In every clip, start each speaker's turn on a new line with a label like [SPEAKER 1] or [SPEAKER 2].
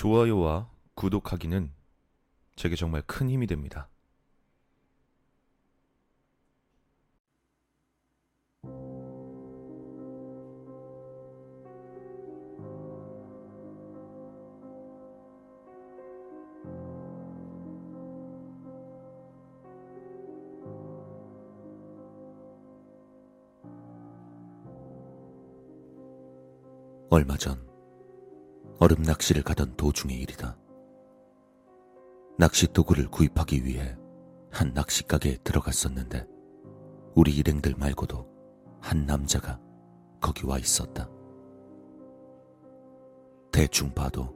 [SPEAKER 1] 좋아요와 구독하기는 제게 정말 큰 힘이 됩니다.
[SPEAKER 2] 얼마 전 얼음 낚시를 가던 도중의 일이다. 낚시 도구를 구입하기 위해 한 낚시 가게에 들어갔었는데 우리 일행들 말고도 한 남자가 거기 와 있었다. 대충 봐도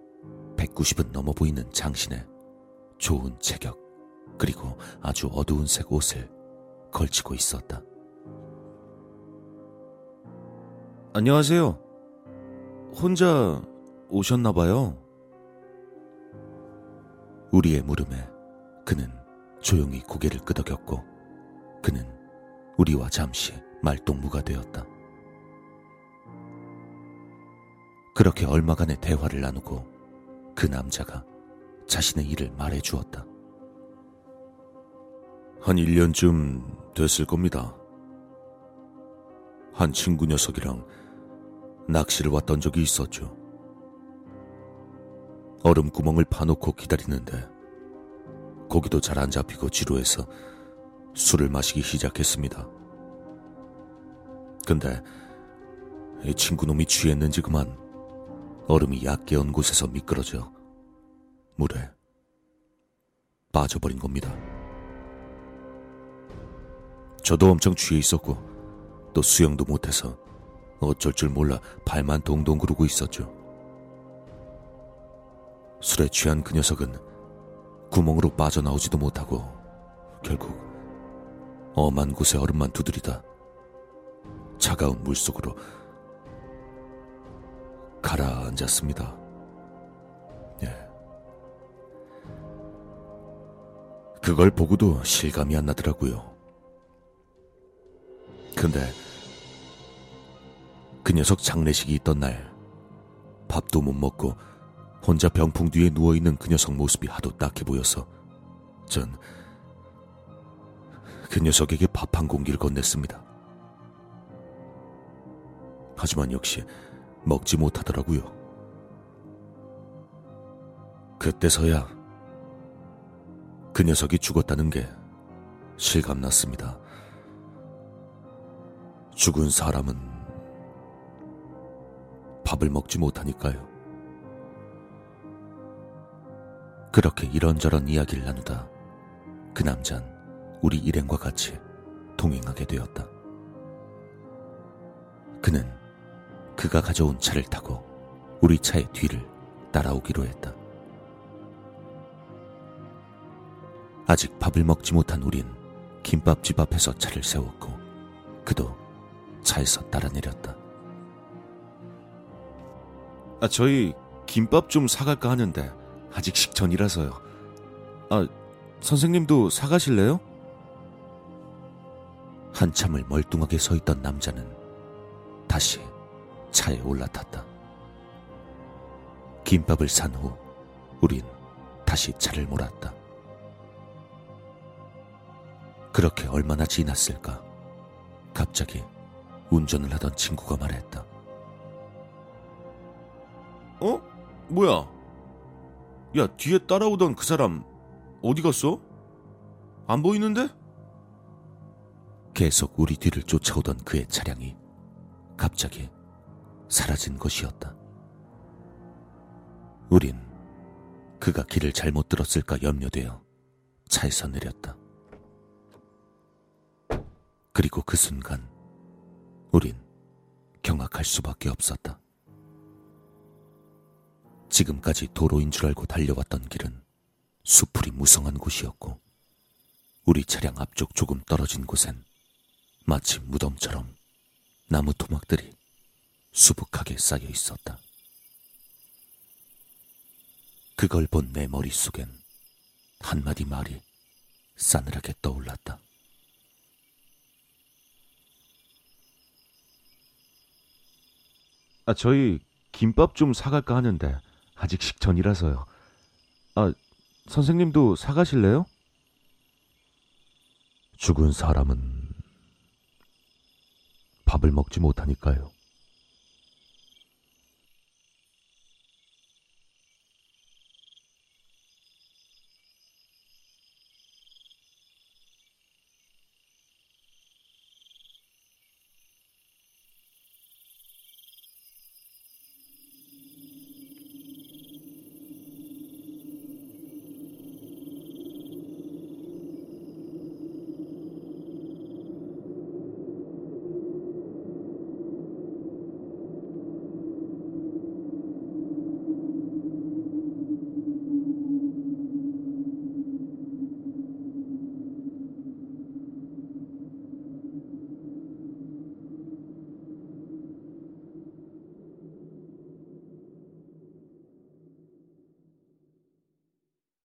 [SPEAKER 2] 190은 넘어 보이는 장신에 좋은 체격 그리고 아주 어두운 색 옷을 걸치고 있었다.
[SPEAKER 1] 안녕하세요. 혼자 오셨나봐요.
[SPEAKER 2] 우리의 물음에 그는 조용히 고개를 끄덕였고 그는 우리와 잠시 말동무가 되었다. 그렇게 얼마간의 대화를 나누고 그 남자가 자신의 일을 말해 주었다.
[SPEAKER 1] 한 1년쯤 됐을 겁니다. 한 친구 녀석이랑 낚시를 왔던 적이 있었죠. 얼음 구멍을 파놓고 기다리는데 고기도 잘 안 잡히고 지루해서 술을 마시기 시작했습니다. 근데 이 친구놈이 취했는지 그만 얼음이 얕게 언 곳에서 미끄러져 물에 빠져버린 겁니다. 저도 엄청 취해 있었고 또 수영도 못해서 어쩔 줄 몰라 발만 동동 구르고 있었죠. 술에 취한 그 녀석은 구멍으로 빠져나오지도 못하고 결국 엄한 곳에 얼음만 두드리다 차가운 물속으로 가라앉았습니다. 예. 그걸 보고도 실감이 안 나더라고요. 근데 그 녀석 장례식이 있던 날 밥도 못 먹고 혼자 병풍 뒤에 누워있는 그 녀석 모습이 하도 딱해 보여서 전 그 녀석에게 밥 한 공기를 건넸습니다. 하지만 역시 먹지 못하더라고요. 그때서야 그 녀석이 죽었다는 게 실감났습니다. 죽은 사람은 밥을 먹지 못하니까요. 그렇게 이런저런 이야기를 나누다 그 남잔 우리 일행과 같이 동행하게 되었다. 그는 그가 가져온 차를 타고 우리 차의 뒤를 따라오기로 했다. 아직 밥을 먹지 못한 우린 김밥집 앞에서 차를 세웠고 그도 차에서 따라 내렸다. 아, 저희 김밥 좀 사갈까 하는데 아직 식전이라서요. 아, 선생님도 사가실래요? 한참을 멀뚱하게 서 있던 남자는 다시 차에 올라탔다. 김밥을 산 후 우린 다시 차를 몰았다. 그렇게 얼마나 지났을까? 갑자기 운전을 하던 친구가 말했다. 어? 뭐야? 야, 뒤에 따라오던 그 사람 어디 갔어? 안 보이는데? 계속 우리 뒤를 쫓아오던 그의 차량이 갑자기 사라진 것이었다. 우린 그가 길을 잘못 들었을까 염려되어 차에서 내렸다. 그리고 그 순간 우린 경악할 수밖에 없었다. 지금까지 도로인 줄 알고 달려왔던 길은 수풀이 무성한 곳이었고 우리 차량 앞쪽 조금 떨어진 곳엔 마치 무덤처럼 나무 토막들이 수북하게 쌓여 있었다. 그걸 본 내 머릿속엔 한마디 말이 싸늘하게 떠올랐다. 아, 저희 김밥 좀 사갈까 하는데 아직 식전이라서요. 아, 선생님도 사가실래요? 죽은 사람은 밥을 먹지 못하니까요.